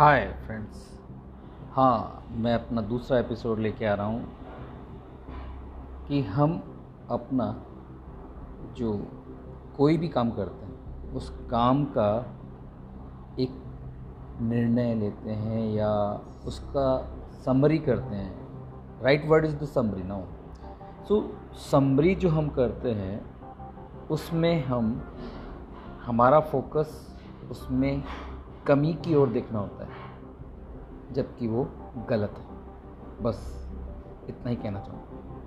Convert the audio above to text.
Hi friends हाँ मैं अपना दूसरा एपिसोड लेके आ रहा हूँ कि हम अपना जो कोई भी काम करते हैं, उस काम का एक निर्णय लेते हैं या उसका समरी करते हैं। Right word is the summary now so summary जो हम करते हैं, उसमें हम, हमारा फोकस उसमें कमी की ओर देखना होता है। जबकि वो गलत है। बस इतना ही कहना चाहूँगा।